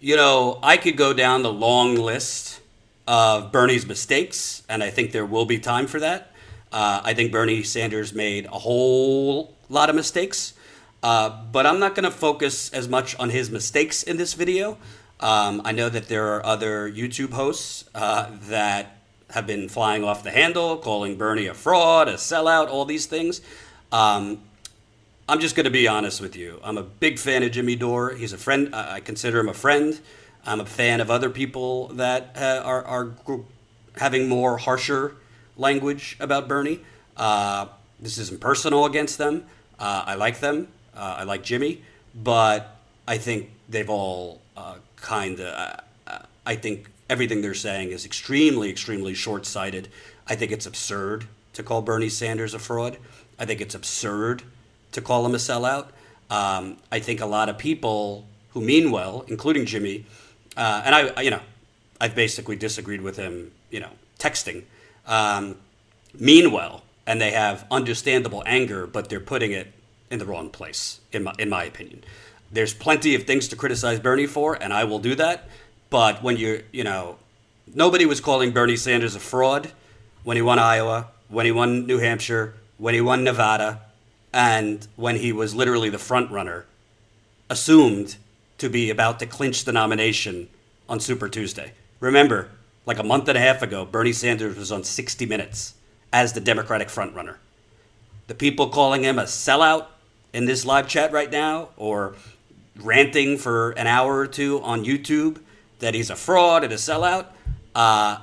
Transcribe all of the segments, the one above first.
You know, I could go down the long list of Bernie's mistakes, and I think there will be time for that. Uh, I think Bernie Sanders made a whole lot of mistakes, uh, but I'm not going to focus as much on his mistakes in this video. Um, I know that there are other YouTube hosts uh, that have been flying off the handle, calling Bernie a fraud, a sellout, all these things. Um, I'm just going to be honest with you. I'm a big fan of Jimmy Dore. He's a friend. I consider him a friend. I'm a fan of other people that uh, are, are having more harsher language about Bernie. Uh, this isn't personal against them. Uh, I like them. Uh, I like Jimmy, but I think they've all uh, kind of. Uh, I think everything they're saying is extremely, extremely short-sighted. I think it's absurd to call Bernie Sanders a fraud. I think it's absurd to call him a sellout. Um, I think a lot of people who mean well, including Jimmy, uh, and I, you know, I've basically disagreed with him, you know, texting, um, mean well, and they have understandable anger, but they're putting it in the wrong place, in my, in my opinion. There's plenty of things to criticize Bernie for, and I will do that. But when you're, you know, nobody was calling Bernie Sanders a fraud when he won Iowa, when he won New Hampshire, when he won Nevada, and when he was literally the front runner, assumed to be about to clinch the nomination on Super Tuesday. Remember, like a month and a half ago, Bernie Sanders was on 60 Minutes as the Democratic frontrunner. The people calling him a sellout in this live chat right now, or ranting for an hour or two on YouTube that he's a fraud and a sellout, uh,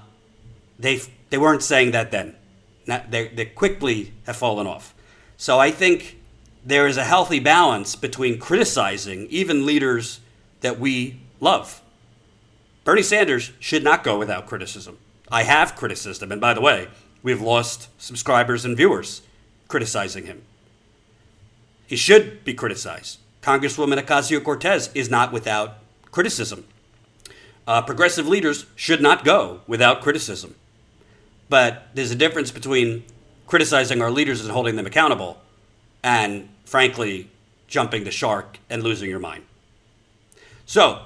they they weren't saying that then. They, they quickly have fallen off. So I think there is a healthy balance between criticizing even leaders that we love. Bernie Sanders should not go without criticism. I have criticized him, and by the way, we've lost subscribers and viewers criticizing him. He should be criticized. Congresswoman Ocasio Cortez is not without criticism. Uh, progressive leaders should not go without criticism. But there's a difference between criticizing our leaders and holding them accountable and, frankly, jumping the shark and losing your mind. So,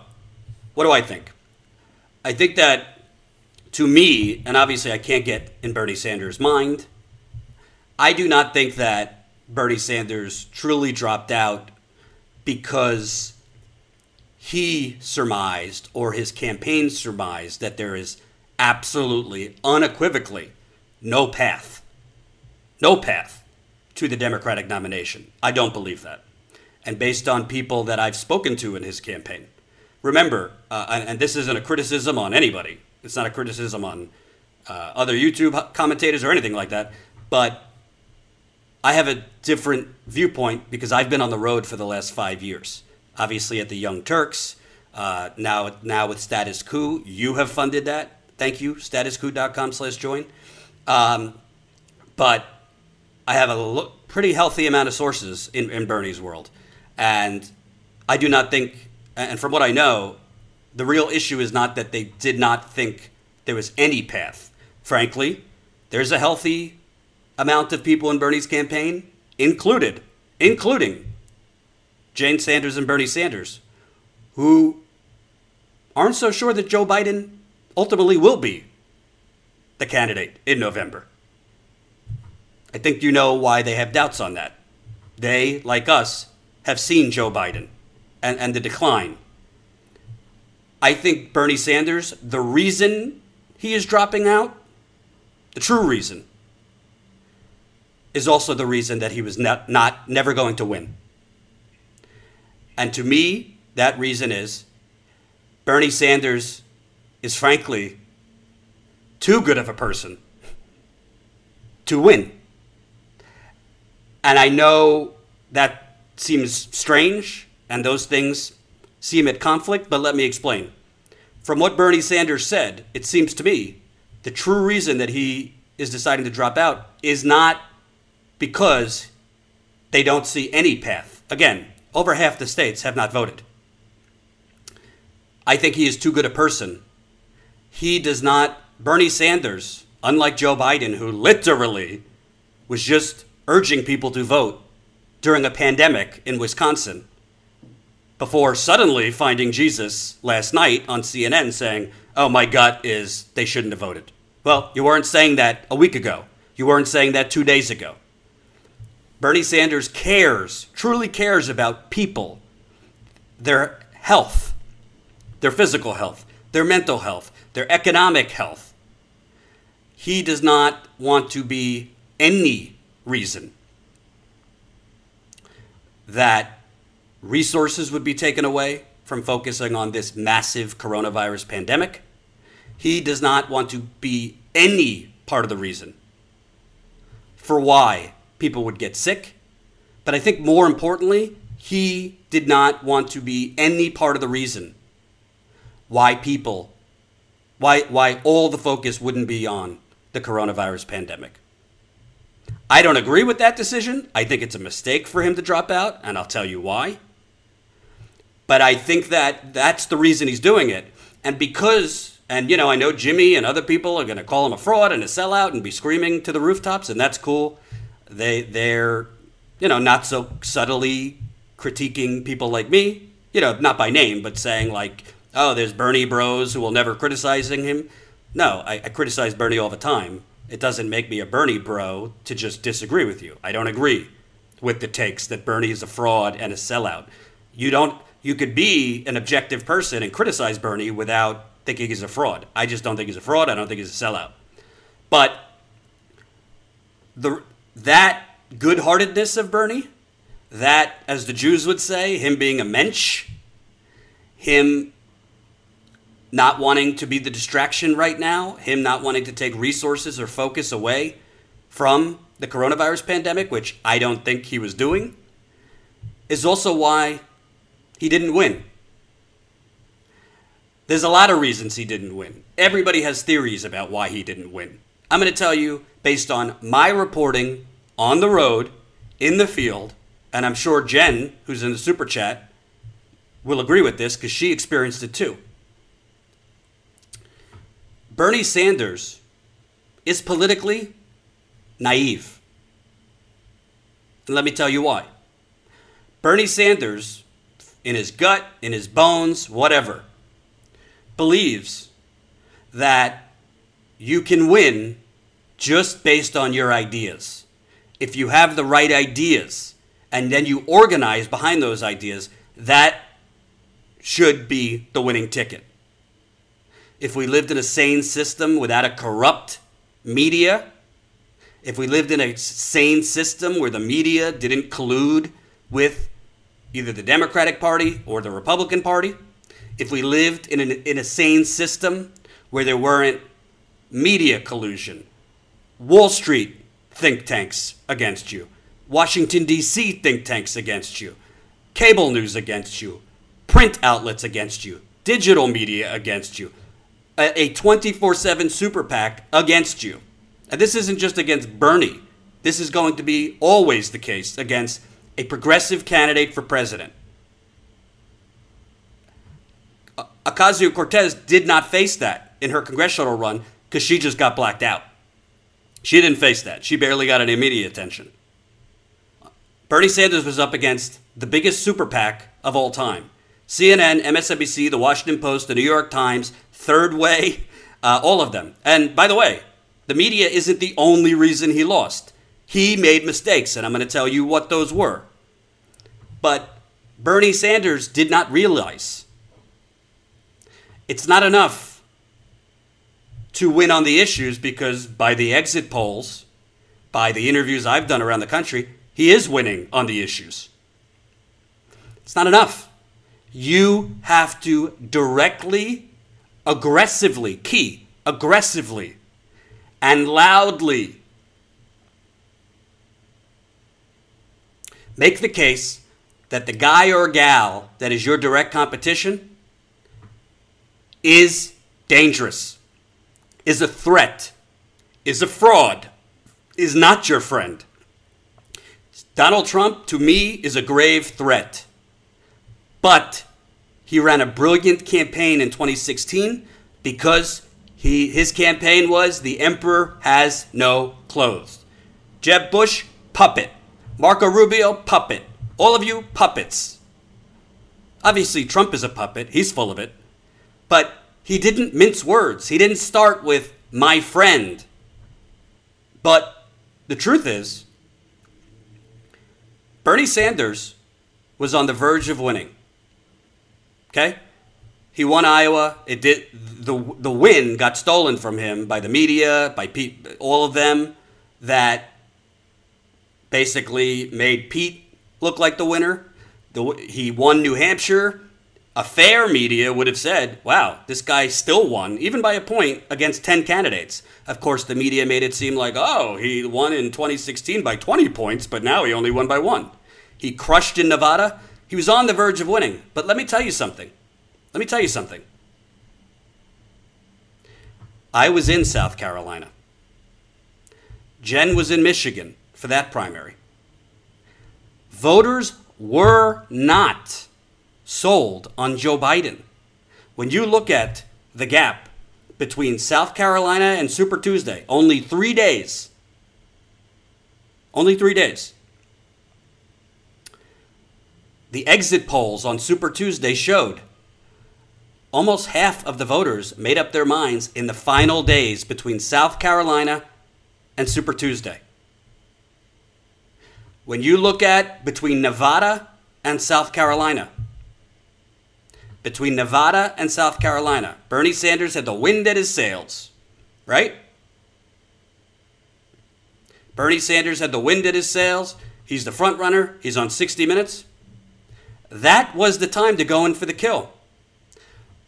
what do I think? I think that to me, and obviously I can't get in Bernie Sanders' mind, I do not think that Bernie Sanders truly dropped out because he surmised or his campaign surmised that there is absolutely, unequivocally, no path, no path to the Democratic nomination. I don't believe that. And based on people that I've spoken to in his campaign, remember, uh, and, and, this isn't a criticism on anybody, it's not a criticism on uh, other YouTube commentators or anything like that, but I have a different viewpoint because I've been on the road for the last five years. Obviously, at the Young Turks, uh, now now with Status Coup, you have funded that. Thank you, statuscoup.com slash join. Um, but I have a lo- pretty healthy amount of sources in, in Bernie's world. And I do not think, and from what I know, the real issue is not that they did not think there was any path. Frankly, there's a healthy amount of people in Bernie's campaign, included, including Jane Sanders and Bernie Sanders, who aren't so sure that Joe Biden ultimately will be the candidate in November. I think you know why they have doubts on that. They, like us, have seen Joe Biden and, and the decline. I think Bernie Sanders, the reason he is dropping out, the true reason, is also the reason that he was not, not never going to win. And to me, that reason is Bernie Sanders is frankly too good of a person to win. And I know that seems strange and those things seem at conflict, but let me explain. From what Bernie Sanders said, it seems to me the true reason that he is deciding to drop out is not because they don't see any path. Again, over half the states have not voted. I think he is too good a person he does not, Bernie Sanders, unlike Joe Biden, who literally was just urging people to vote during a pandemic in Wisconsin, before suddenly finding Jesus last night on CNN saying, oh, my gut is they shouldn't have voted. Well, you weren't saying that a week ago. You weren't saying that two days ago. Bernie Sanders cares, truly cares about people, their health, their physical health, their mental health, their economic health. He does not want to be any reason that resources would be taken away from focusing on this massive coronavirus pandemic. He does not want to be any part of the reason for why people would get sick. But I think more importantly, he did not want to be any part of the reason why people, why, why all the focus wouldn't be on the coronavirus pandemic. I don't agree with that decision. I think it's a mistake for him to drop out, and I'll tell you why. But I think that that's the reason he's doing it. And because, and you know, I know Jimmy and other people are going to call him a fraud and a sellout and be screaming to the rooftops, and that's cool. They, they're, you know, not so subtly critiquing people like me, you know, not by name, but saying like, oh, there's Bernie bros who will never criticizing him. No, I, I criticize Bernie all the time it doesn't make me a Bernie bro to just disagree with you. I don't agree with the takes that Bernie is a fraud and a sellout. You don't you could be an objective person and criticize Bernie without thinking he's a fraud. I just don't think he's a fraud. I don't think he's a sellout. But the that good-heartedness of Bernie, that as the Jews would say, him being a mensch, him not wanting to be the distraction right now, him not wanting to take resources or focus away from the coronavirus pandemic, which I don't think he was doing, is also why he didn't win. There's a lot of reasons he didn't win. Everybody has theories about why he didn't win. I'm going to tell you based on my reporting on the road, in the field, and I'm sure Jen, who's in the super chat, will agree with this because she experienced it too. Bernie Sanders is politically naive. And let me tell you why. Bernie Sanders, in his gut, in his bones, whatever, believes that you can win just based on your ideas. If you have the right ideas and then you organize behind those ideas, that should be the winning ticket if we lived in a sane system without a corrupt media, if we lived in a sane system where the media didn't collude with either the Democratic Party or the Republican Party, if we lived in, an, in a sane system where there weren't media collusion, Wall Street think tanks against you, Washington, D.C. think tanks against you, cable news against you, print outlets against you, digital media against you, a 24 7 super PAC against you. And this isn't just against Bernie, this is going to be always the case against a progressive candidate for president. Ocasio Cortez did not face that in her congressional run because she just got blacked out. She didn't face that. She barely got any media attention. Bernie Sanders was up against the biggest super PAC of all time CNN, MSNBC, The Washington Post, The New York Times, Third Way, uh, all of them. And by the way, the media isn't the only reason he lost. He made mistakes, and I'm going to tell you what those were. But Bernie Sanders did not realize it's not enough to win on the issues because by the exit polls, by the interviews I've done around the country, he is winning on the issues. It's not enough. You have to directly aggressively, key, aggressively, and loudly make the case that the guy or gal that is your direct competition is dangerous, is a threat, is a fraud, is not your friend. Donald Trump, to me, is a grave threat. But he ran a brilliant campaign in 2016 because he, his campaign was The Emperor Has No Clothes. Jeb Bush, puppet. Marco Rubio, puppet. All of you, puppets. Obviously, Trump is a puppet, he's full of it. But he didn't mince words. He didn't start with my friend. But the truth is, Bernie Sanders was on the verge of winning. Okay? He won Iowa. It did the the win got stolen from him by the media, by Pete, all of them that basically made Pete look like the winner. The, he won New Hampshire. A fair media would have said, wow, this guy still won, even by a point, against 10 candidates. Of course, the media made it seem like, oh, he won in 2016 by 20 points, but now he only won by one. He crushed in Nevada. He was on the verge of winning. But let me tell you something. Let me tell you something. I was in South Carolina. Jen was in Michigan for that primary. Voters were not sold on Joe Biden. When you look at the gap between South Carolina and Super Tuesday, only three days. Only three days. The exit polls on Super Tuesday showed almost half of the voters made up their minds in the final days between South Carolina and Super Tuesday. When you look at between Nevada and South Carolina, between Nevada and South Carolina, Bernie Sanders had the wind at his sails, right? Bernie Sanders had the wind at his sails. He's the front runner. He's on 60 Minutes. That was the time to go in for the kill.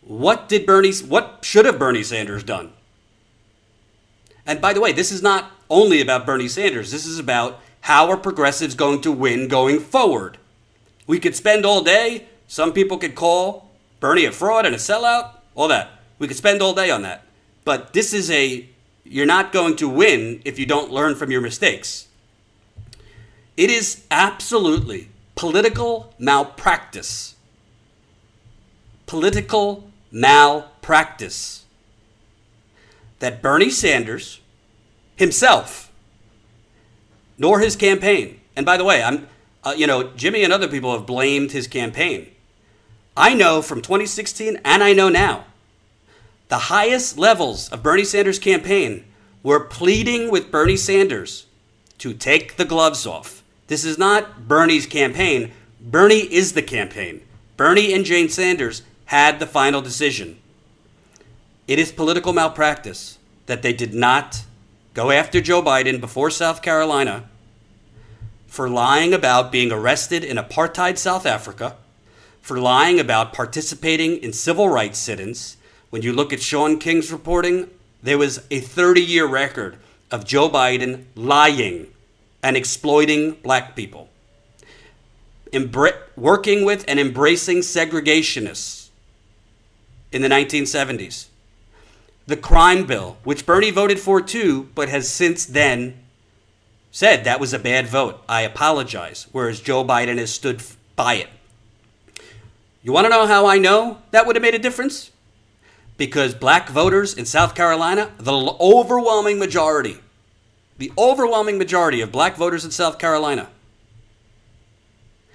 What did Bernie what should have Bernie Sanders done? And by the way, this is not only about Bernie Sanders. This is about how are progressives going to win going forward. We could spend all day, some people could call Bernie a fraud and a sellout, all that. We could spend all day on that. But this is a you're not going to win if you don't learn from your mistakes. It is absolutely political malpractice. Political malpractice that Bernie Sanders himself, nor his campaign, and by the way, I'm, uh, you know, Jimmy and other people have blamed his campaign. I know from 2016, and I know now, the highest levels of Bernie Sanders' campaign were pleading with Bernie Sanders to take the gloves off. This is not Bernie's campaign. Bernie is the campaign. Bernie and Jane Sanders had the final decision. It is political malpractice that they did not go after Joe Biden before South Carolina for lying about being arrested in apartheid South Africa, for lying about participating in civil rights sit ins. When you look at Shaun King's reporting, there was a 30 year record of Joe Biden lying and exploiting black people, working with and embracing segregationists in the 1970s. The crime bill, which Bernie voted for too, but has since then said that was a bad vote. I apologize. Whereas Joe Biden has stood by it. You want to know how I know that would have made a difference? Because black voters in South Carolina, the overwhelming majority, the overwhelming majority of black voters in South Carolina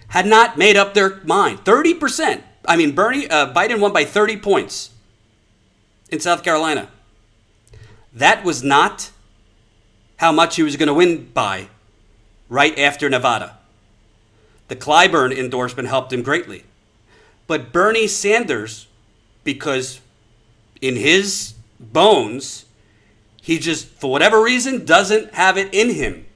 had not made up their mind. 30% I mean, Bernie uh, Biden won by 30 points in South Carolina. That was not how much he was going to win by right after Nevada. The Clyburn endorsement helped him greatly. But Bernie Sanders, because in his bones, he just, for whatever reason, doesn't have it in him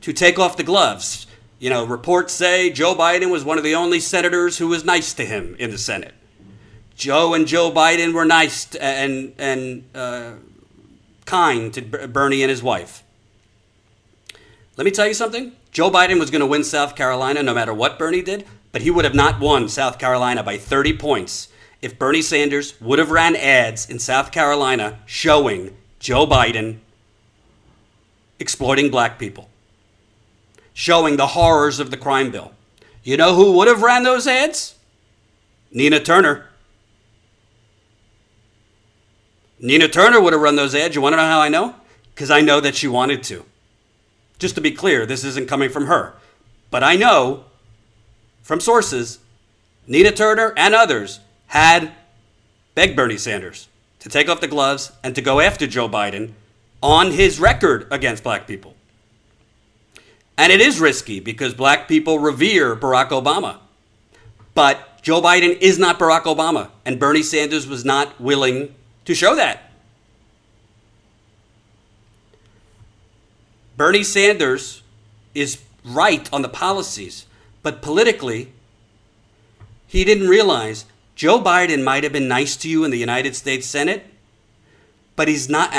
to take off the gloves. You know, reports say Joe Biden was one of the only senators who was nice to him in the Senate. Joe and Joe Biden were nice and and uh, kind to Bernie and his wife. Let me tell you something. Joe Biden was going to win South Carolina no matter what Bernie did, but he would have not won South Carolina by 30 points if Bernie Sanders would have ran ads in South Carolina showing Joe Biden exploiting black people showing the horrors of the crime bill. You know who would have ran those ads? Nina Turner. Nina Turner would have run those ads. You want to know how I know? Because I know that she wanted to. Just to be clear, this isn't coming from her. But I know from sources Nina Turner, and others had begged Bernie Sanders to take off the gloves and to go after Joe Biden on his record against black people. And it is risky because black people revere Barack Obama. But Joe Biden is not Barack Obama, and Bernie Sanders was not willing to show that. Bernie Sanders is right on the policies, but politically, he didn't realize Joe Biden might have been nice to you in the United States Senate, but he's not,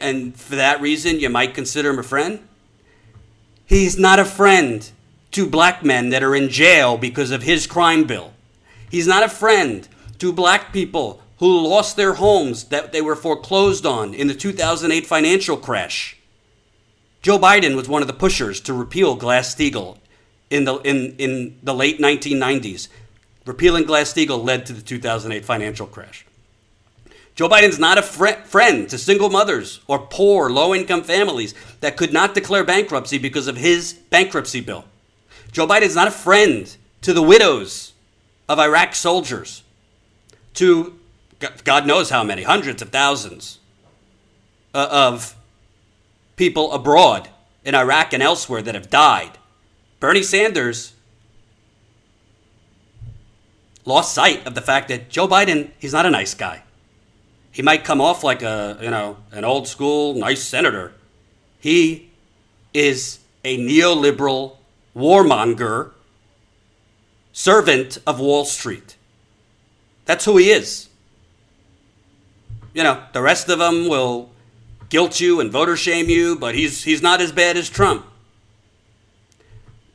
and for that reason, you might consider him a friend. He's not a friend to black men that are in jail because of his crime bill. He's not a friend to black people who lost their homes that they were foreclosed on in the 2008 financial crash. Joe Biden was one of the pushers to repeal Glass-Steagall in the, in, in the late 1990s. Repealing Glass-Steagall led to the 2008 financial crash. Joe Biden's not a fr- friend to single mothers or poor, low income families that could not declare bankruptcy because of his bankruptcy bill. Joe Biden's not a friend to the widows of Iraq soldiers, to God knows how many, hundreds of thousands uh, of people abroad in Iraq and elsewhere that have died. Bernie Sanders lost sight of the fact that Joe Biden, he's not a nice guy. He might come off like a, you know, an old school nice senator. He is a neoliberal warmonger, servant of Wall Street. That's who he is. You know, the rest of them will guilt you and voter shame you, but he's, he's not as bad as Trump.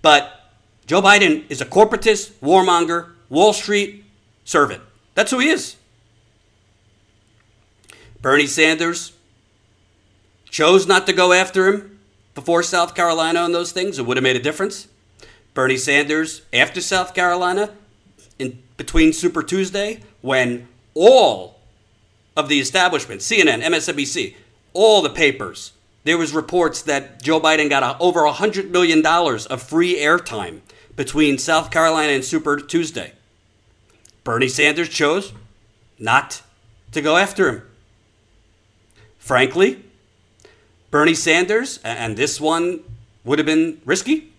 But Joe Biden is a corporatist, warmonger, Wall Street servant. That's who he is. Bernie Sanders chose not to go after him before South Carolina on those things. It would have made a difference. Bernie Sanders, after South Carolina, in between Super Tuesday, when all of the establishment, CNN, MSNBC, all the papers, there was reports that Joe Biden got a, over $100 million of free airtime between South Carolina and Super Tuesday. Bernie Sanders chose not to go after him. Frankly, Bernie Sanders, and this one would have been risky,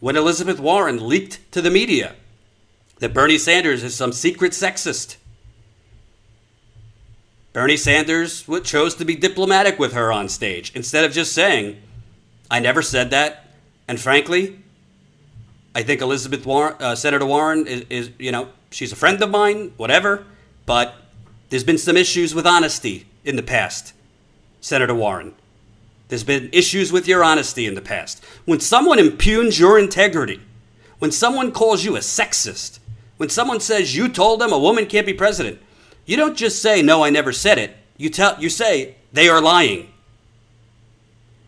when Elizabeth Warren leaked to the media that Bernie Sanders is some secret sexist. Bernie Sanders chose to be diplomatic with her on stage instead of just saying, I never said that. And frankly, I think Elizabeth Warren, uh, Senator Warren is, is, you know, she's a friend of mine, whatever, but there's been some issues with honesty in the past, Senator Warren. There's been issues with your honesty in the past. When someone impugns your integrity, when someone calls you a sexist, when someone says you told them a woman can't be president, you don't just say, no, I never said it. You, tell, you say, they are lying.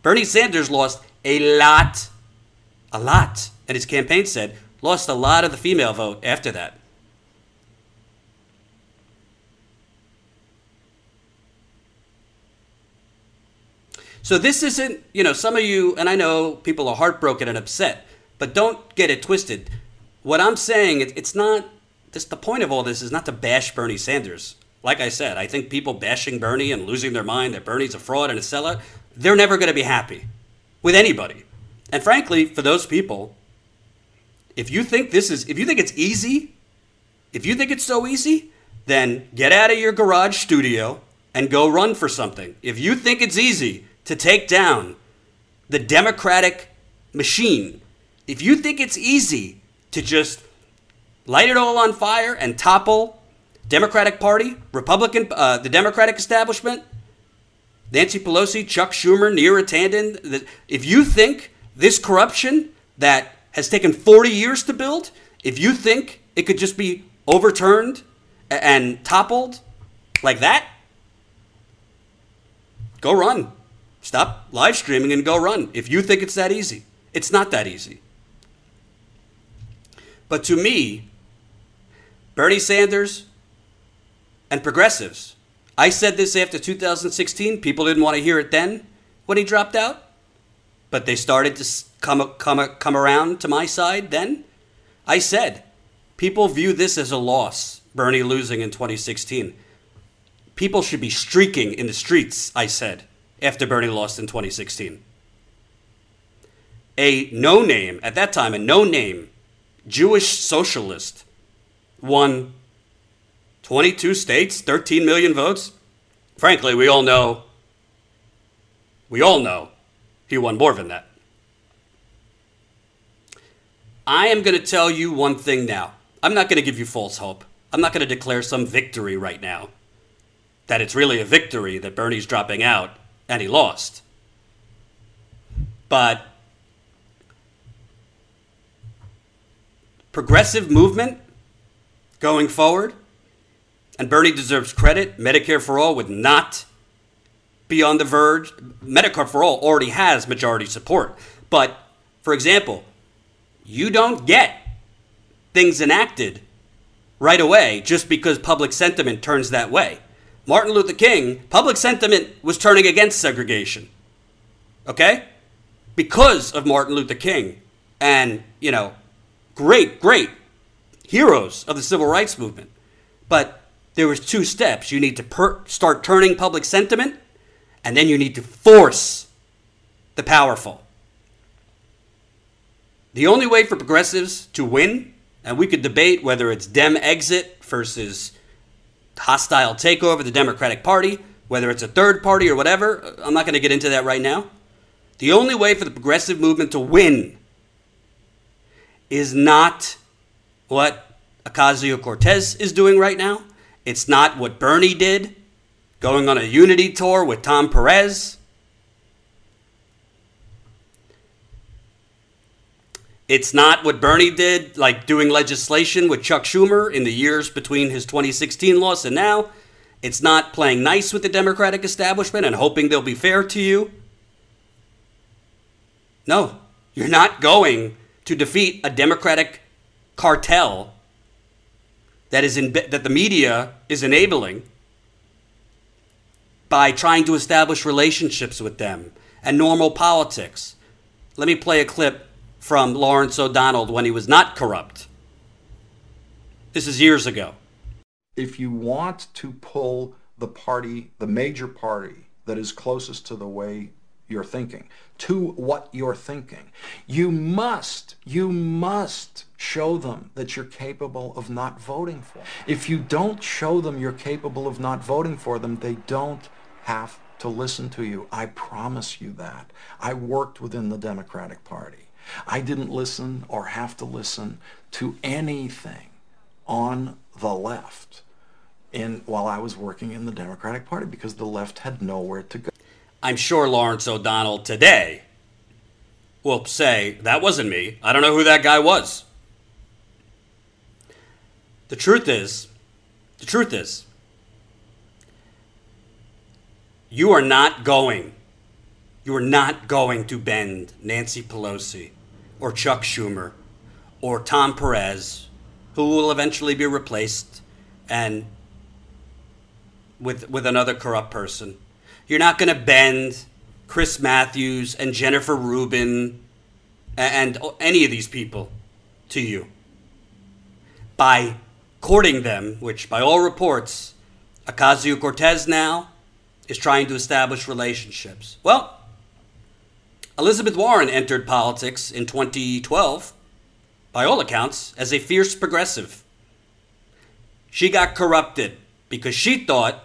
Bernie Sanders lost a lot, a lot, and his campaign said, lost a lot of the female vote after that. So this isn't, you know, some of you, and I know people are heartbroken and upset, but don't get it twisted. What I'm saying, it, it's not this, the point of all this is not to bash Bernie Sanders. Like I said, I think people bashing Bernie and losing their mind that Bernie's a fraud and a sellout, they're never going to be happy with anybody. And frankly, for those people, if you think this is, if you think it's easy, if you think it's so easy, then get out of your garage studio and go run for something. If you think it's easy to take down the Democratic machine, if you think it's easy to just light it all on fire and topple Democratic Party, Republican, uh, the Democratic establishment, Nancy Pelosi, Chuck Schumer, Neera Tanden. If you think this corruption that has taken 40 years to build, if you think it could just be overturned and toppled like that, go run. Stop live streaming and go run. If you think it's that easy, it's not that easy. But to me, Bernie Sanders and progressives. I said this after 2016. People didn't want to hear it then when he dropped out, but they started to come, come, come around to my side then. I said, People view this as a loss, Bernie losing in 2016. People should be streaking in the streets, I said, after Bernie lost in 2016. A no name, at that time, a no name Jewish socialist won 22 states, 13 million votes. Frankly, we all know, we all know he won more than that. I am going to tell you one thing now. I'm not going to give you false hope. I'm not going to declare some victory right now. That it's really a victory that Bernie's dropping out and he lost. But progressive movement going forward, and Bernie deserves credit. Medicare for All would not be on the verge. Medicare for All already has majority support. But, for example, you don't get things enacted right away just because public sentiment turns that way. Martin Luther King, public sentiment was turning against segregation. Okay? Because of Martin Luther King and, you know, great, great heroes of the civil rights movement. But there was two steps. You need to per- start turning public sentiment and then you need to force the powerful. The only way for progressives to win, and we could debate whether it's Dem exit versus hostile takeover of the Democratic Party, whether it's a third party or whatever. I'm not going to get into that right now. The only way for the progressive movement to win is not what Ocasio Cortez is doing right now. It's not what Bernie did, going on a unity tour with Tom Perez. It's not what Bernie did, like doing legislation with Chuck Schumer in the years between his 2016 loss and now. It's not playing nice with the Democratic establishment and hoping they'll be fair to you. No, you're not going to defeat a Democratic cartel that is in, that the media is enabling by trying to establish relationships with them and normal politics. Let me play a clip from Lawrence O'Donnell when he was not corrupt. This is years ago. If you want to pull the party, the major party that is closest to the way you're thinking, to what you're thinking, you must, you must show them that you're capable of not voting for. Them. If you don't show them you're capable of not voting for them, they don't have to listen to you. I promise you that. I worked within the Democratic Party. I didn't listen or have to listen to anything on the left in while I was working in the Democratic Party because the left had nowhere to go. I'm sure Lawrence O'Donnell today will say, That wasn't me. I don't know who that guy was. The truth is, the truth is, you are not going you are not going to bend Nancy Pelosi or Chuck Schumer or Tom Perez, who will eventually be replaced and with with another corrupt person. You're not going to bend Chris Matthews and Jennifer Rubin and, and any of these people to you by courting them, which by all reports, Ocasio Cortez now is trying to establish relationships. Well, Elizabeth Warren entered politics in 2012, by all accounts, as a fierce progressive. She got corrupted because she thought,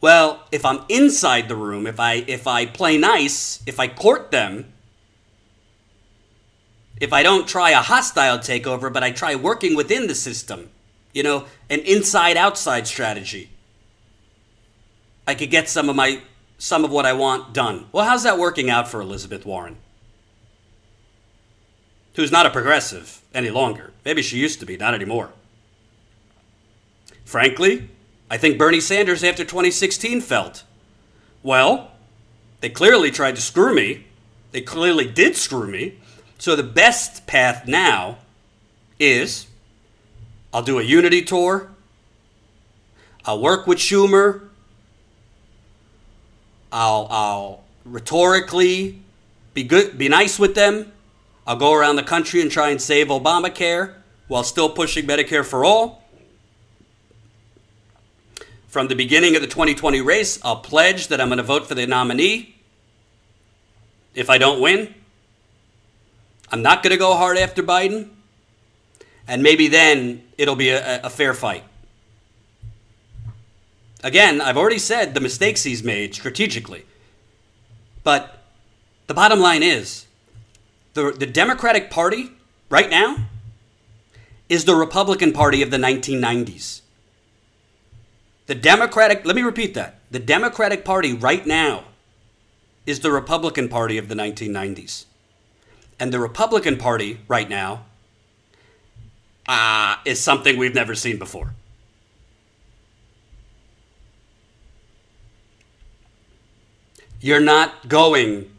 well, if I'm inside the room, if I if I play nice, if I court them, if I don't try a hostile takeover, but I try working within the system, you know, an inside outside strategy, I could get some of my some of what I want done. Well, how's that working out for Elizabeth Warren? Who's not a progressive any longer. Maybe she used to be, not anymore. Frankly, I think Bernie Sanders after 2016 felt, well, they clearly tried to screw me. They clearly did screw me. So the best path now is I'll do a unity tour. I'll work with Schumer I'll, I'll rhetorically be good, be nice with them. I'll go around the country and try and save Obamacare while still pushing Medicare for all. From the beginning of the 2020 race, I'll pledge that I'm going to vote for the nominee. If I don't win, I'm not going to go hard after Biden. And maybe then it'll be a, a fair fight. Again, I've already said the mistakes he's made strategically. But the bottom line is the, the Democratic Party right now is the Republican Party of the 1990s. The Democratic, let me repeat that. The Democratic Party right now is the Republican Party of the 1990s. And the Republican Party right now uh, is something we've never seen before. You're not going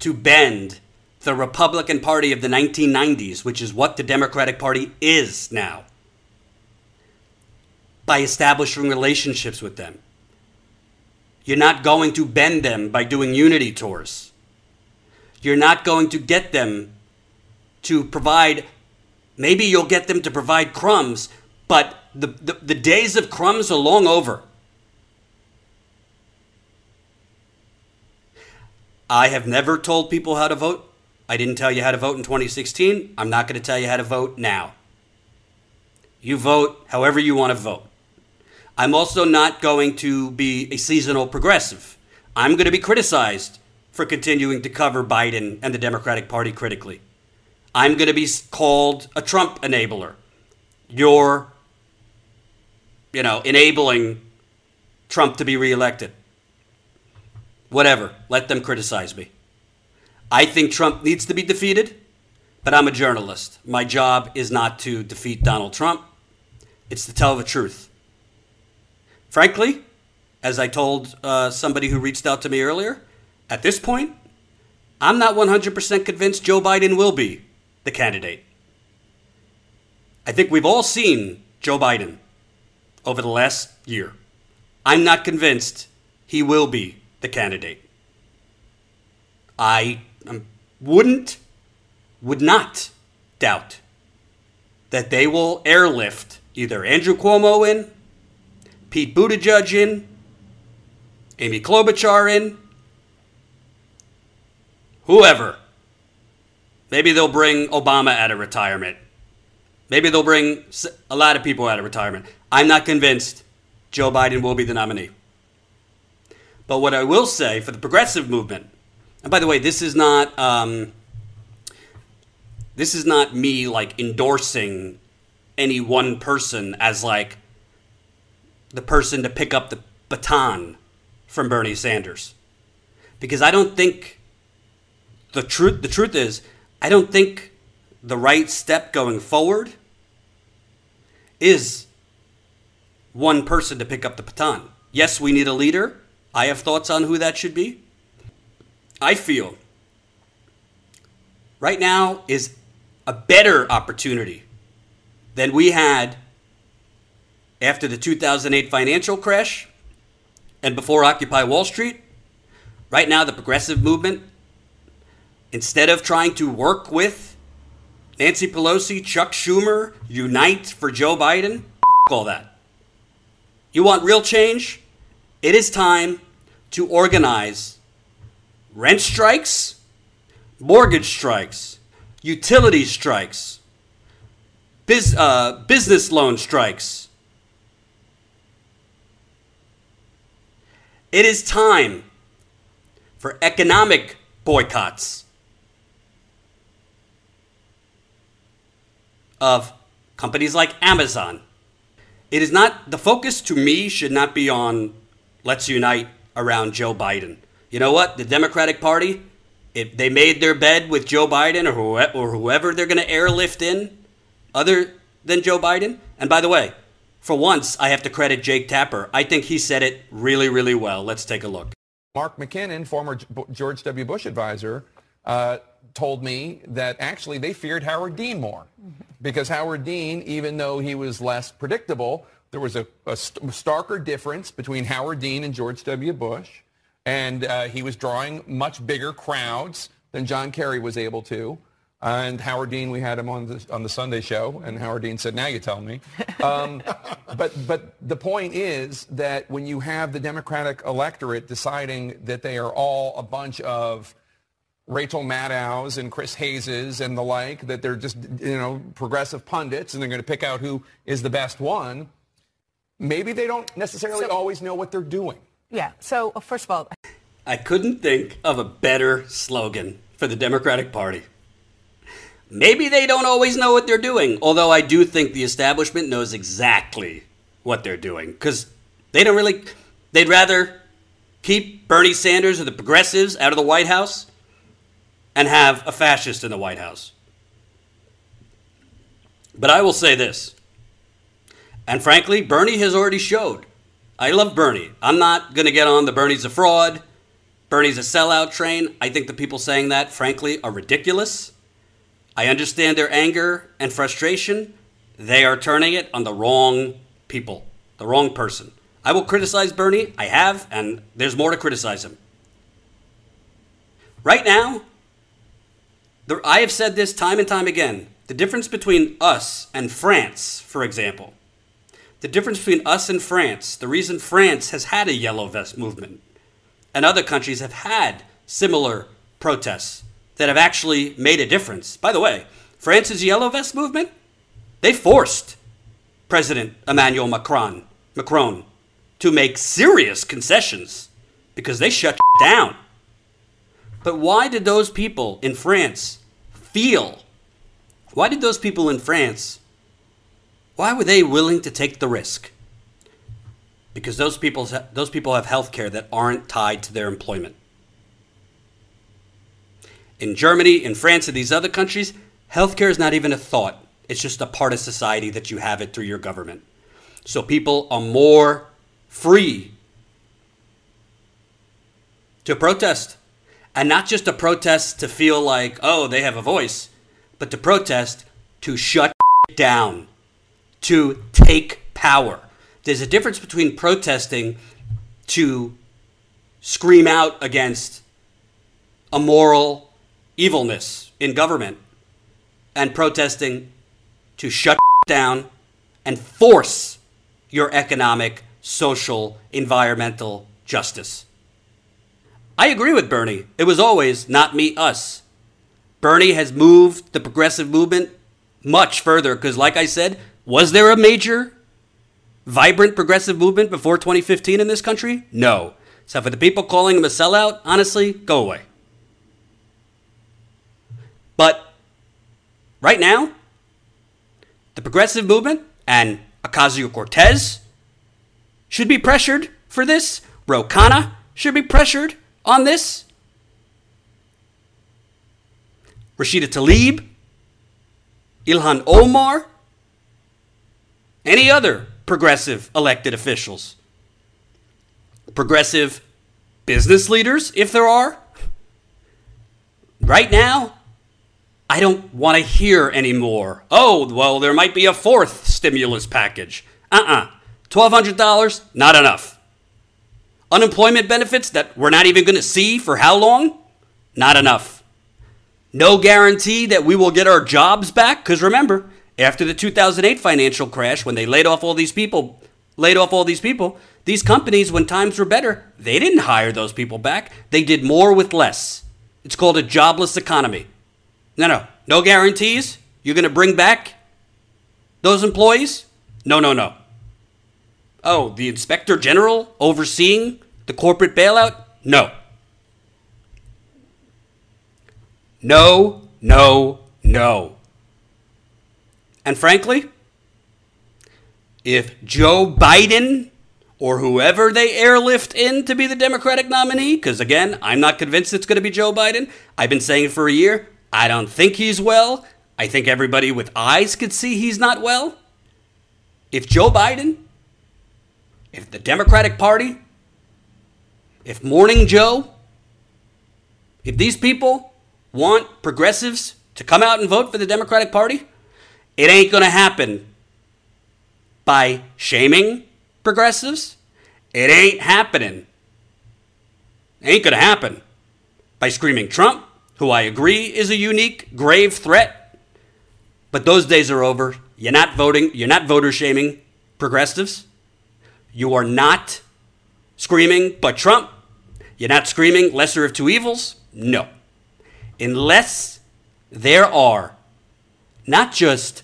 to bend the Republican Party of the 1990s, which is what the Democratic Party is now, by establishing relationships with them. You're not going to bend them by doing unity tours. You're not going to get them to provide, maybe you'll get them to provide crumbs, but the, the, the days of crumbs are long over. I have never told people how to vote. I didn't tell you how to vote in 2016. I'm not going to tell you how to vote now. You vote however you want to vote. I'm also not going to be a seasonal progressive. I'm going to be criticized for continuing to cover Biden and the Democratic Party critically. I'm going to be called a Trump enabler. You're, you know, enabling Trump to be reelected. Whatever. Let them criticize me. I think Trump needs to be defeated, but I'm a journalist. My job is not to defeat Donald Trump, it's to tell the truth. Frankly, as I told uh, somebody who reached out to me earlier, at this point, I'm not 100% convinced Joe Biden will be the candidate. I think we've all seen Joe Biden over the last year. I'm not convinced he will be the candidate. I um, wouldn't, would not doubt that they will airlift either Andrew Cuomo in, Pete Buttigieg in, Amy Klobuchar in, whoever. Maybe they'll bring Obama out of retirement. Maybe they'll bring a lot of people out of retirement. I'm not convinced Joe Biden will be the nominee. But what I will say for the progressive movement, and by the way, this is not um, this is not me like endorsing any one person as like the person to pick up the baton from Bernie Sanders, because I don't think the truth the truth is I don't think the right step going forward is one person to pick up the baton. Yes, we need a leader. I have thoughts on who that should be. I feel right now is a better opportunity than we had after the 2008 financial crash and before Occupy Wall Street. Right now, the progressive movement, instead of trying to work with Nancy Pelosi, Chuck Schumer, unite for Joe Biden, all that. You want real change? It is time to organize rent strikes, mortgage strikes, utility strikes, biz, uh, business loan strikes. It is time for economic boycotts of companies like Amazon. It is not, the focus to me should not be on let's unite around Joe Biden. You know what? The Democratic Party, if they made their bed with Joe Biden or, or whoever they're going to airlift in, other than Joe Biden. And by the way, for once, I have to credit Jake Tapper. I think he said it really, really well. Let's take a look. Mark McKinnon, former George W. Bush advisor, uh, told me that actually they feared Howard Dean more because Howard Dean, even though he was less predictable, there was a, a starker difference between Howard Dean and George W. Bush, and uh, he was drawing much bigger crowds than John Kerry was able to. And Howard Dean, we had him on the, on the Sunday show, and Howard Dean said, now you tell me. Um, but, but the point is that when you have the Democratic electorate deciding that they are all a bunch of Rachel Maddows and Chris Hayes's and the like, that they're just, you know, progressive pundits and they're going to pick out who is the best one, maybe they don't necessarily So- always know what they're doing. Yeah. So uh, first of all, I couldn't think of a better slogan for the Democratic Party. Maybe they don't always know what they're doing, although I do think the establishment knows exactly what they're doing because they don't really, they'd rather keep Bernie Sanders or the progressives out of the White House and have a fascist in the White House. But I will say this, and frankly, Bernie has already showed. I love Bernie. I'm not going to get on the Bernie's a fraud, Bernie's a sellout train. I think the people saying that, frankly, are ridiculous. I understand their anger and frustration. They are turning it on the wrong people, the wrong person. I will criticize Bernie. I have, and there's more to criticize him. Right now, I have said this time and time again. The difference between us and France, for example, the difference between us and France, the reason France has had a yellow vest movement and other countries have had similar protests that have actually made a difference. By the way, France's yellow vest movement, they forced President Emmanuel Macron, Macron to make serious concessions because they shut down. But why did those people in France feel? Why did those people in France why were they willing to take the risk? Because those people those people have health care that aren't tied to their employment. In Germany, in France, and these other countries, healthcare is not even a thought. It's just a part of society that you have it through your government. So people are more free to protest. And not just to protest to feel like, oh, they have a voice, but to protest to shut down, to take power. There's a difference between protesting to scream out against a moral evilness in government and protesting to shut down and force your economic, social, environmental justice. I agree with Bernie. It was always not me, us. Bernie has moved the progressive movement much further because, like I said, was there a major, vibrant progressive movement before 2015 in this country? No. So for the people calling him a sellout, honestly, go away. But right now, the progressive movement and Ocasio Cortez should be pressured for this. Ro Khanna should be pressured on this. Rashida Tlaib, Ilhan Omar, any other progressive elected officials, progressive business leaders, if there are. Right now, I don't want to hear anymore. Oh, well, there might be a fourth stimulus package. Uh uh-uh. uh. $1,200, not enough. Unemployment benefits that we're not even going to see for how long? Not enough. No guarantee that we will get our jobs back. Because remember, after the 2008 financial crash, when they laid off all these people, laid off all these people, these companies, when times were better, they didn't hire those people back. They did more with less. It's called a jobless economy. No, no, no guarantees. You're going to bring back those employees? No, no, no. Oh, the inspector general overseeing the corporate bailout? No. No, no, no. And frankly, if Joe Biden or whoever they airlift in to be the Democratic nominee, because again, I'm not convinced it's going to be Joe Biden. I've been saying it for a year. I don't think he's well. I think everybody with eyes could see he's not well. If Joe Biden, if the Democratic Party, if Morning Joe, if these people want progressives to come out and vote for the Democratic Party, it ain't going to happen by shaming progressives. It ain't happening. It ain't going to happen by screaming Trump, who I agree is a unique, grave threat. But those days are over. You're not voting, you're not voter shaming progressives. You are not screaming, but Trump. You're not screaming, lesser of two evils. No. Unless there are not just,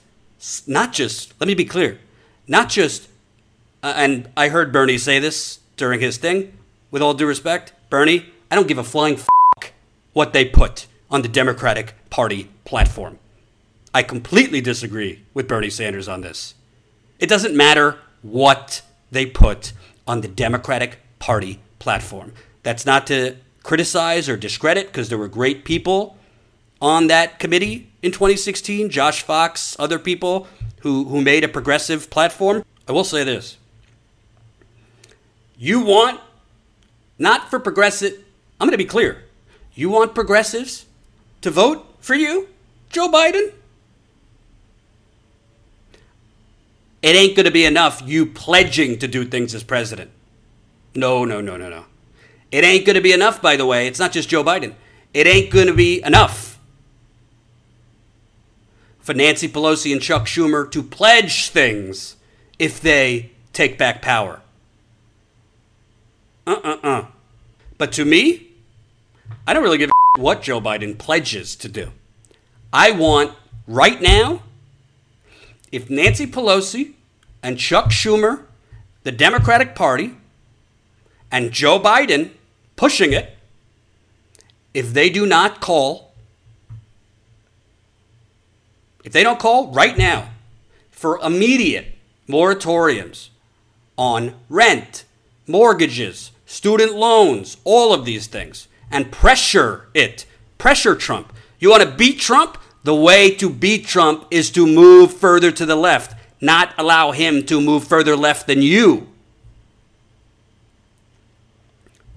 not just, let me be clear, not just, uh, and I heard Bernie say this during his thing, with all due respect, Bernie, I don't give a flying what they put on the Democratic Party platform. I completely disagree with Bernie Sanders on this. It doesn't matter what they put on the Democratic Party platform. That's not to criticize or discredit because there were great people on that committee in 2016 Josh Fox, other people who, who made a progressive platform. I will say this you want, not for progressive, I'm going to be clear. You want progressives to vote for you, Joe Biden? It ain't going to be enough you pledging to do things as president. No, no, no, no, no. It ain't going to be enough, by the way. It's not just Joe Biden. It ain't going to be enough for Nancy Pelosi and Chuck Schumer to pledge things if they take back power. Uh uh uh. But to me, I don't really give a what Joe Biden pledges to do. I want right now, if Nancy Pelosi and Chuck Schumer, the Democratic Party, and Joe Biden pushing it, if they do not call, if they don't call right now for immediate moratoriums on rent, mortgages, student loans, all of these things, and pressure it, pressure Trump. You want to beat Trump? The way to beat Trump is to move further to the left, not allow him to move further left than you.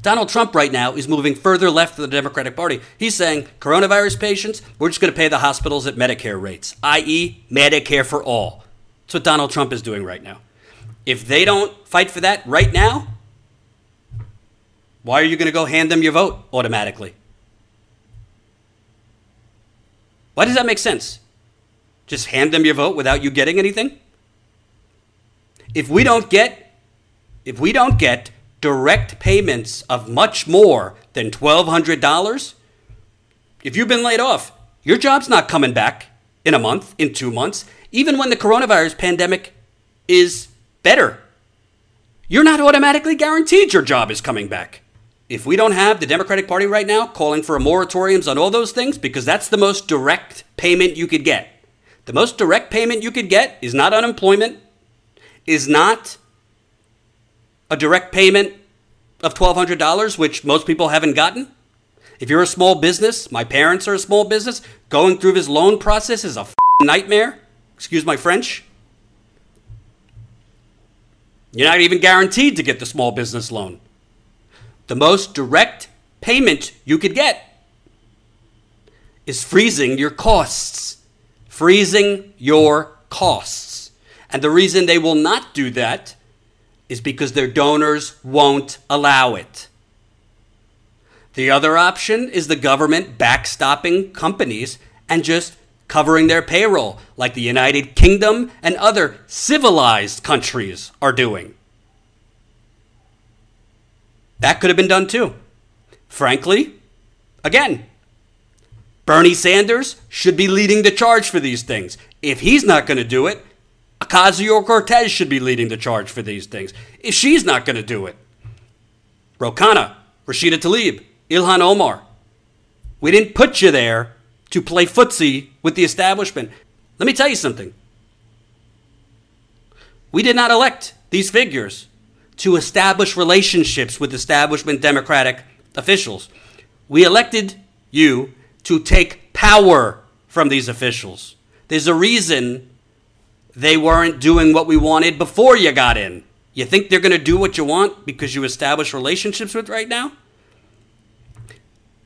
Donald Trump right now is moving further left of the Democratic Party. He's saying coronavirus patients, we're just going to pay the hospitals at Medicare rates, i.e., Medicare for all. That's what Donald Trump is doing right now. If they don't fight for that right now, why are you going to go hand them your vote automatically? Why does that make sense? Just hand them your vote without you getting anything? If we don't get if we don't get direct payments of much more than $1200, if you've been laid off, your job's not coming back in a month, in 2 months, even when the coronavirus pandemic is better. You're not automatically guaranteed your job is coming back if we don't have the Democratic Party right now calling for moratoriums on all those things, because that's the most direct payment you could get. The most direct payment you could get is not unemployment, is not a direct payment of $1,200, which most people haven't gotten. If you're a small business, my parents are a small business, going through this loan process is a nightmare. Excuse my French. You're not even guaranteed to get the small business loan the most direct payment you could get is freezing your costs. Freezing your costs. And the reason they will not do that is because their donors won't allow it. The other option is the government backstopping companies and just covering their payroll, like the United Kingdom and other civilized countries are doing. That could have been done too. Frankly, again, Bernie Sanders should be leading the charge for these things. If he's not going to do it, Ocasio Cortez should be leading the charge for these things. If she's not going to do it, Ro Khanna, Rashida Tlaib, Ilhan Omar, we didn't put you there to play footsie with the establishment. Let me tell you something. We did not elect these figures to establish relationships with establishment Democratic officials. We elected you to take power from these officials. There's a reason they weren't doing what we wanted before you got in. You think they're going to do what you want because you establish relationships with right now?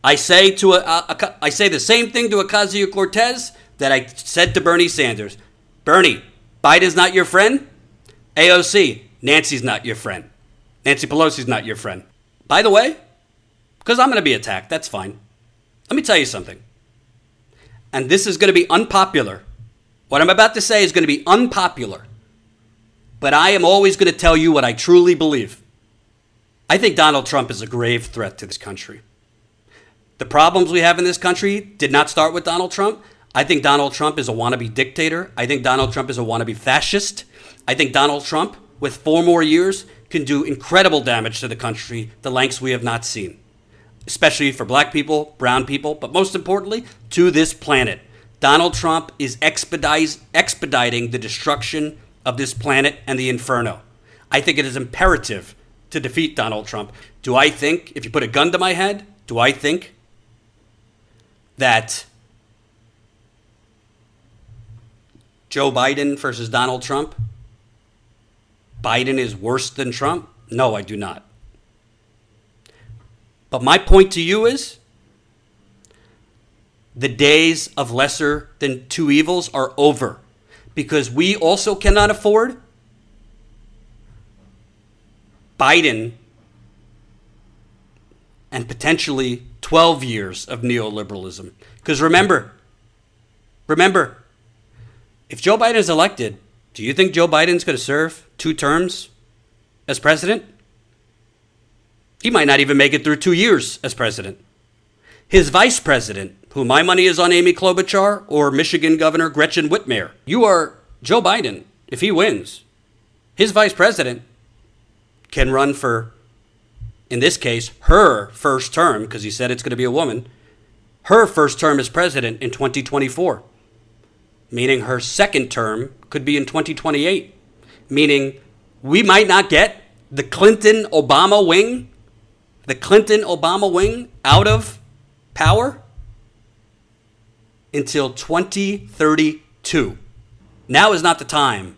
I say to a, a, a I say the same thing to Ocasio Cortez that I said to Bernie Sanders. Bernie, Biden's not your friend. AOC, Nancy's not your friend. Nancy Pelosi's not your friend. By the way, because I'm going to be attacked, that's fine. Let me tell you something. And this is going to be unpopular. What I'm about to say is going to be unpopular. But I am always going to tell you what I truly believe. I think Donald Trump is a grave threat to this country. The problems we have in this country did not start with Donald Trump. I think Donald Trump is a wannabe dictator. I think Donald Trump is a wannabe fascist. I think Donald Trump, with four more years, can do incredible damage to the country, the lengths we have not seen, especially for black people, brown people, but most importantly, to this planet. Donald Trump is expediting the destruction of this planet and the inferno. I think it is imperative to defeat Donald Trump. Do I think, if you put a gun to my head, do I think that Joe Biden versus Donald Trump, Biden is worse than Trump? No, I do not. But my point to you is the days of lesser than two evils are over because we also cannot afford Biden and potentially 12 years of neoliberalism. Because remember, remember, if Joe Biden is elected, do you think Joe Biden's going to serve two terms as president? He might not even make it through two years as president. His vice president, who my money is on Amy Klobuchar or Michigan Governor Gretchen Whitmer, you are Joe Biden, if he wins, his vice president can run for in this case, her first term, because he said it's going to be a woman, her first term as president in 2024, meaning her second term could be in 2028, meaning we might not get the Clinton Obama wing, the Clinton Obama wing out of power until 2032. Now is not the time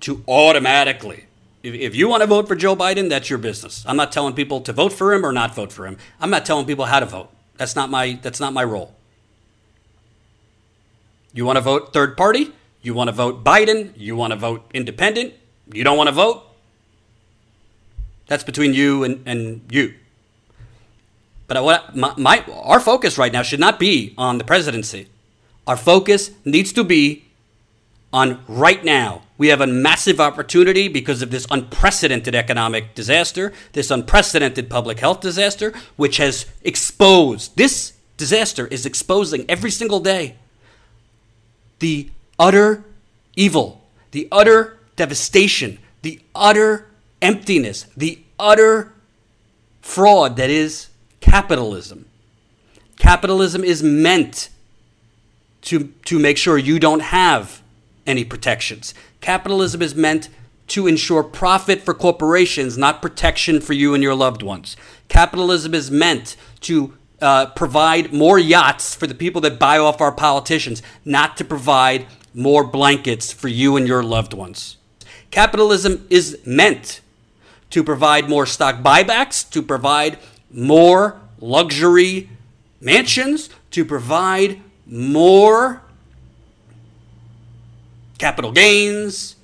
to automatically if, you want to vote for Joe Biden, that's your business. I'm not telling people to vote for him or not vote for him. I'm not telling people how to vote. That's not my that's not my role. You want to vote third party? You want to vote Biden? You want to vote independent? You don't want to vote? That's between you and, and you. But what my, my our focus right now should not be on the presidency. Our focus needs to be on right now. We have a massive opportunity because of this unprecedented economic disaster, this unprecedented public health disaster, which has exposed, this disaster is exposing every single day the utter evil, the utter devastation, the utter emptiness, the utter fraud that is capitalism. Capitalism is meant to, to make sure you don't have any protections. Capitalism is meant to ensure profit for corporations, not protection for you and your loved ones. Capitalism is meant to uh, provide more yachts for the people that buy off our politicians, not to provide more blankets for you and your loved ones. Capitalism is meant to provide more stock buybacks, to provide more luxury mansions, to provide more capital gains,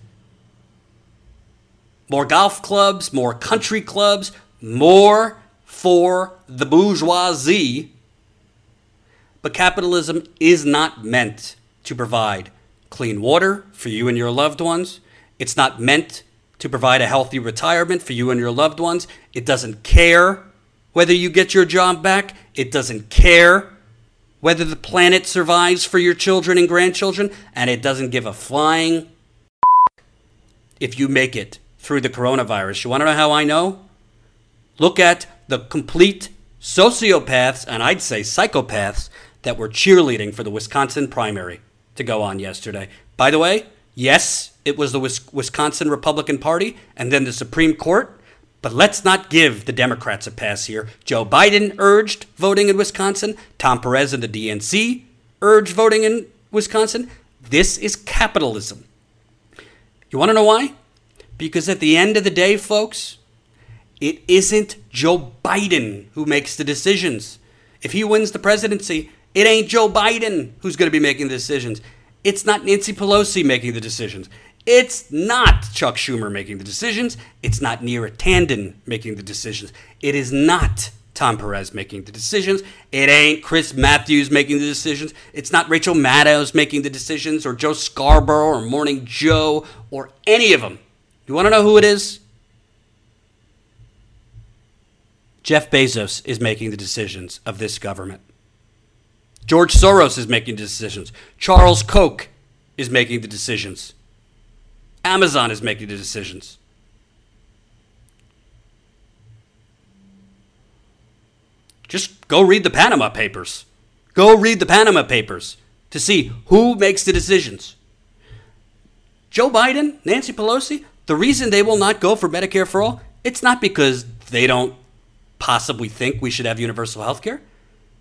more golf clubs, more country clubs, more for the bourgeoisie. But capitalism is not meant to provide clean water for you and your loved ones. It's not meant to provide a healthy retirement for you and your loved ones. It doesn't care whether you get your job back. It doesn't care whether the planet survives for your children and grandchildren, and it doesn't give a flying if you make it through the coronavirus. You want to know how I know? Look at the complete sociopaths, and I'd say psychopaths, that were cheerleading for the Wisconsin primary to go on yesterday. By the way, yes, it was the Wisconsin Republican Party and then the Supreme Court but let's not give the Democrats a pass here. Joe Biden urged voting in Wisconsin. Tom Perez and the DNC urged voting in Wisconsin. This is capitalism. You want to know why? Because at the end of the day, folks, it isn't Joe Biden who makes the decisions. If he wins the presidency, it ain't Joe Biden who's going to be making the decisions. It's not Nancy Pelosi making the decisions. It's not Chuck Schumer making the decisions. It's not Neera Tanden making the decisions. It is not Tom Perez making the decisions. It ain't Chris Matthews making the decisions. It's not Rachel Maddow making the decisions or Joe Scarborough or Morning Joe or any of them. You want to know who it is? Jeff Bezos is making the decisions of this government. George Soros is making decisions. Charles Koch is making the decisions. Amazon is making the decisions. Just go read the Panama Papers. Go read the Panama Papers to see who makes the decisions. Joe Biden, Nancy Pelosi, the reason they will not go for Medicare for all, it's not because they don't possibly think we should have universal health care.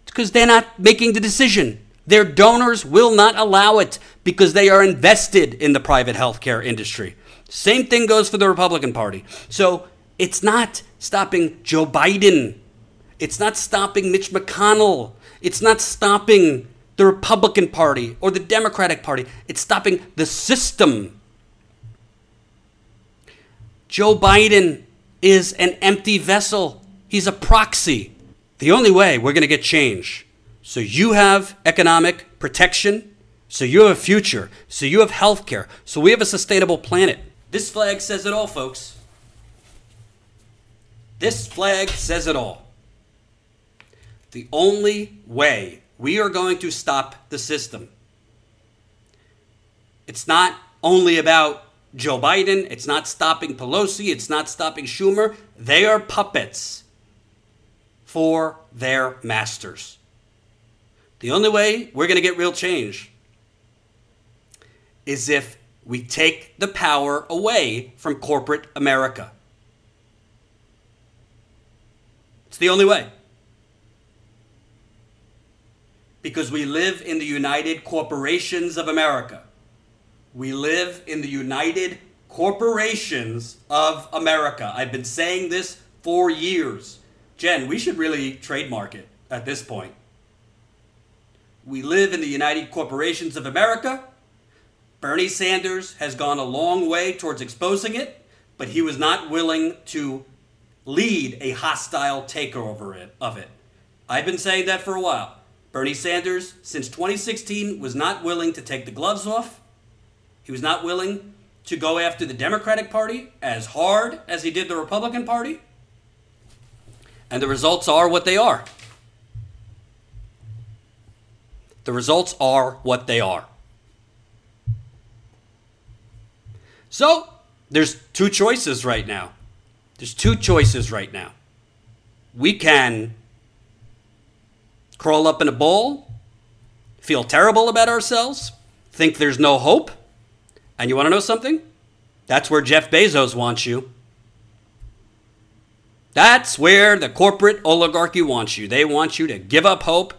It's because they're not making the decision. Their donors will not allow it because they are invested in the private healthcare industry. Same thing goes for the Republican Party. So it's not stopping Joe Biden. It's not stopping Mitch McConnell. It's not stopping the Republican Party or the Democratic Party. It's stopping the system. Joe Biden is an empty vessel. He's a proxy. The only way we're going to get change so you have economic protection, so you have a future, so you have health care, so we have a sustainable planet. This flag says it all, folks. This flag says it all. The only way we are going to stop the system. It's not only about Joe Biden, it's not stopping Pelosi, it's not stopping Schumer. They are puppets for their masters. The only way we're going to get real change is if we take the power away from corporate America. It's the only way. Because we live in the United Corporations of America. We live in the United Corporations of America. I've been saying this for years. Jen, we should really trademark it at this point. We live in the United Corporations of America. Bernie Sanders has gone a long way towards exposing it, but he was not willing to lead a hostile takeover of it. I've been saying that for a while. Bernie Sanders, since 2016, was not willing to take the gloves off. He was not willing to go after the Democratic Party as hard as he did the Republican Party. And the results are what they are. The results are what they are. So, there's two choices right now. There's two choices right now. We can crawl up in a ball, feel terrible about ourselves, think there's no hope. And you want to know something? That's where Jeff Bezos wants you. That's where the corporate oligarchy wants you. They want you to give up hope,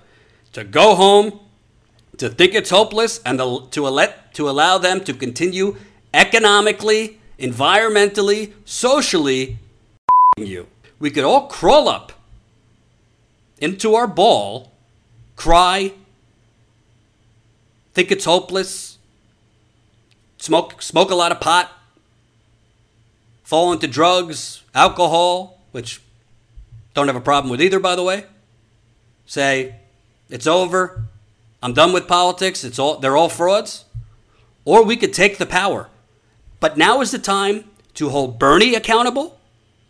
to go home, to think it's hopeless and to, let, to allow them to continue economically, environmentally, socially you. We could all crawl up into our ball, cry, think it's hopeless, smoke smoke a lot of pot, fall into drugs, alcohol, which don't have a problem with either by the way. Say it's over, I'm done with politics. It's all they're all frauds. Or we could take the power. But now is the time to hold Bernie accountable.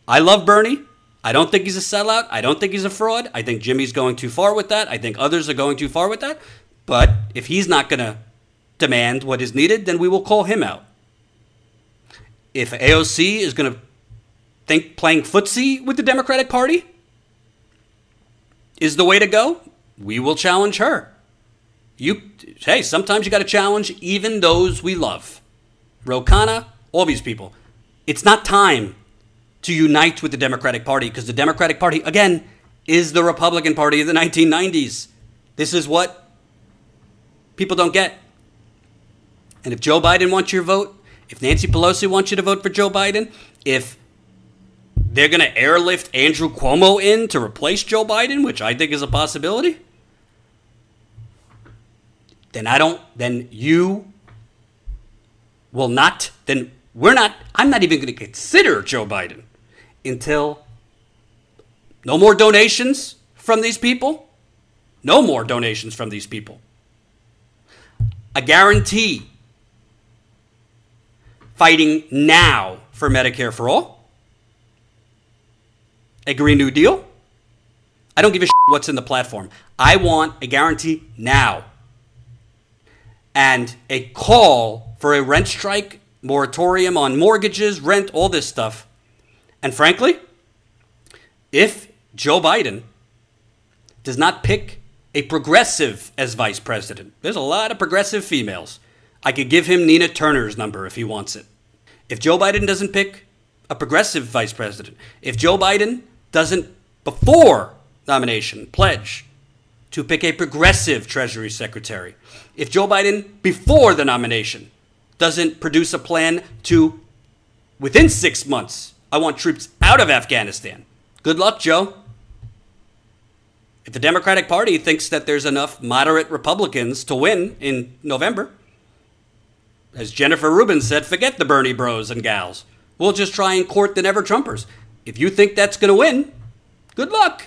I love Bernie. I don't think he's a sellout. I don't think he's a fraud. I think Jimmy's going too far with that. I think others are going too far with that. But if he's not going to demand what is needed, then we will call him out. If AOC is going to think playing footsie with the Democratic Party is the way to go, we will challenge her. You hey, sometimes you got to challenge even those we love. Ro Khanna, all these people. It's not time to unite with the Democratic Party because the Democratic Party again is the Republican Party of the 1990s. This is what people don't get. And if Joe Biden wants your vote, if Nancy Pelosi wants you to vote for Joe Biden, if they're going to airlift Andrew Cuomo in to replace Joe Biden, which I think is a possibility, then I don't, then you will not, then we're not, I'm not even going to consider Joe Biden until No more donations from these people. No more donations from these people. A guarantee fighting now for Medicare for all. A Green New Deal. I don't give a shit what's in the platform. I want a guarantee now. And a call for a rent strike, moratorium on mortgages, rent, all this stuff. And frankly, if Joe Biden does not pick a progressive as vice president, there's a lot of progressive females. I could give him Nina Turner's number if he wants it. If Joe Biden doesn't pick a progressive vice president, if Joe Biden doesn't, before nomination, pledge to pick a progressive Treasury Secretary, if Joe Biden, before the nomination, doesn't produce a plan to, within six months, I want troops out of Afghanistan. Good luck, Joe. If the Democratic Party thinks that there's enough moderate Republicans to win in November, as Jennifer Rubin said, forget the Bernie bros and gals. We'll just try and court the never Trumpers. If you think that's going to win, good luck.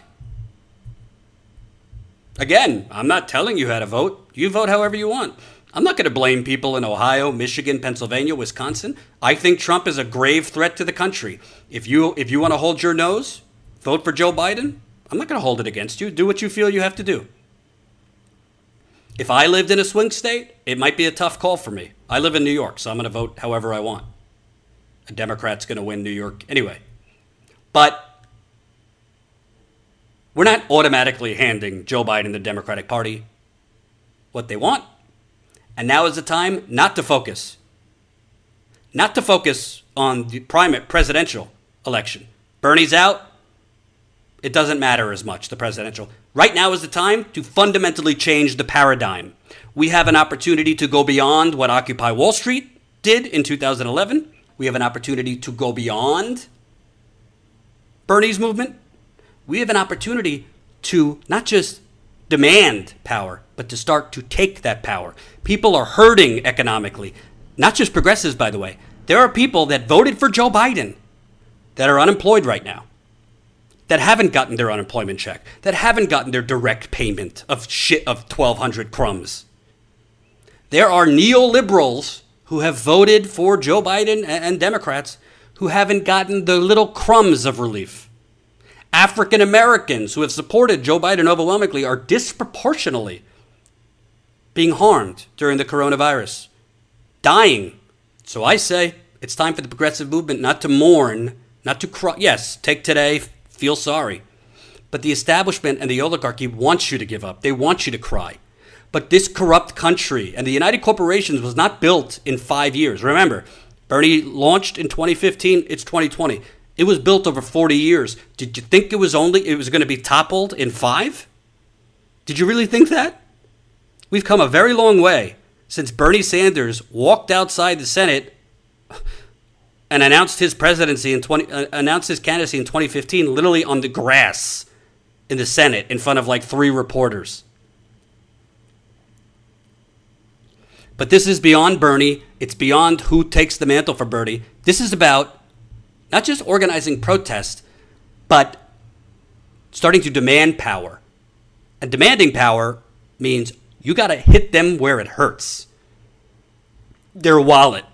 Again, I'm not telling you how to vote. You vote however you want. I'm not going to blame people in Ohio, Michigan, Pennsylvania, Wisconsin. I think Trump is a grave threat to the country. If you if you want to hold your nose, vote for Joe Biden. I'm not going to hold it against you. Do what you feel you have to do. If I lived in a swing state, it might be a tough call for me. I live in New York, so I'm going to vote however I want. A Democrat's going to win New York anyway. But we're not automatically handing Joe Biden the Democratic Party what they want. And now is the time not to focus. Not to focus on the primary presidential election. Bernie's out. It doesn't matter as much, the presidential. Right now is the time to fundamentally change the paradigm. We have an opportunity to go beyond what Occupy Wall Street did in 2011. We have an opportunity to go beyond Bernie's movement we have an opportunity to not just demand power, but to start to take that power. People are hurting economically, not just progressives, by the way. There are people that voted for Joe Biden that are unemployed right now, that haven't gotten their unemployment check, that haven't gotten their direct payment of shit of 1,200 crumbs. There are neoliberals who have voted for Joe Biden and Democrats who haven't gotten the little crumbs of relief. African Americans who have supported Joe Biden overwhelmingly are disproportionately being harmed during the coronavirus, dying. So I say it's time for the progressive movement not to mourn, not to cry. Yes, take today, feel sorry. But the establishment and the oligarchy wants you to give up. They want you to cry. But this corrupt country and the United Corporations was not built in five years. Remember, Bernie launched in 2015, it's 2020. It was built over 40 years. Did you think it was only it was going to be toppled in 5? Did you really think that? We've come a very long way since Bernie Sanders walked outside the Senate and announced his presidency in 20 uh, announced his candidacy in 2015 literally on the grass in the Senate in front of like three reporters. But this is beyond Bernie. It's beyond who takes the mantle for Bernie. This is about not just organizing protests, but starting to demand power. And demanding power means you got to hit them where it hurts their wallet,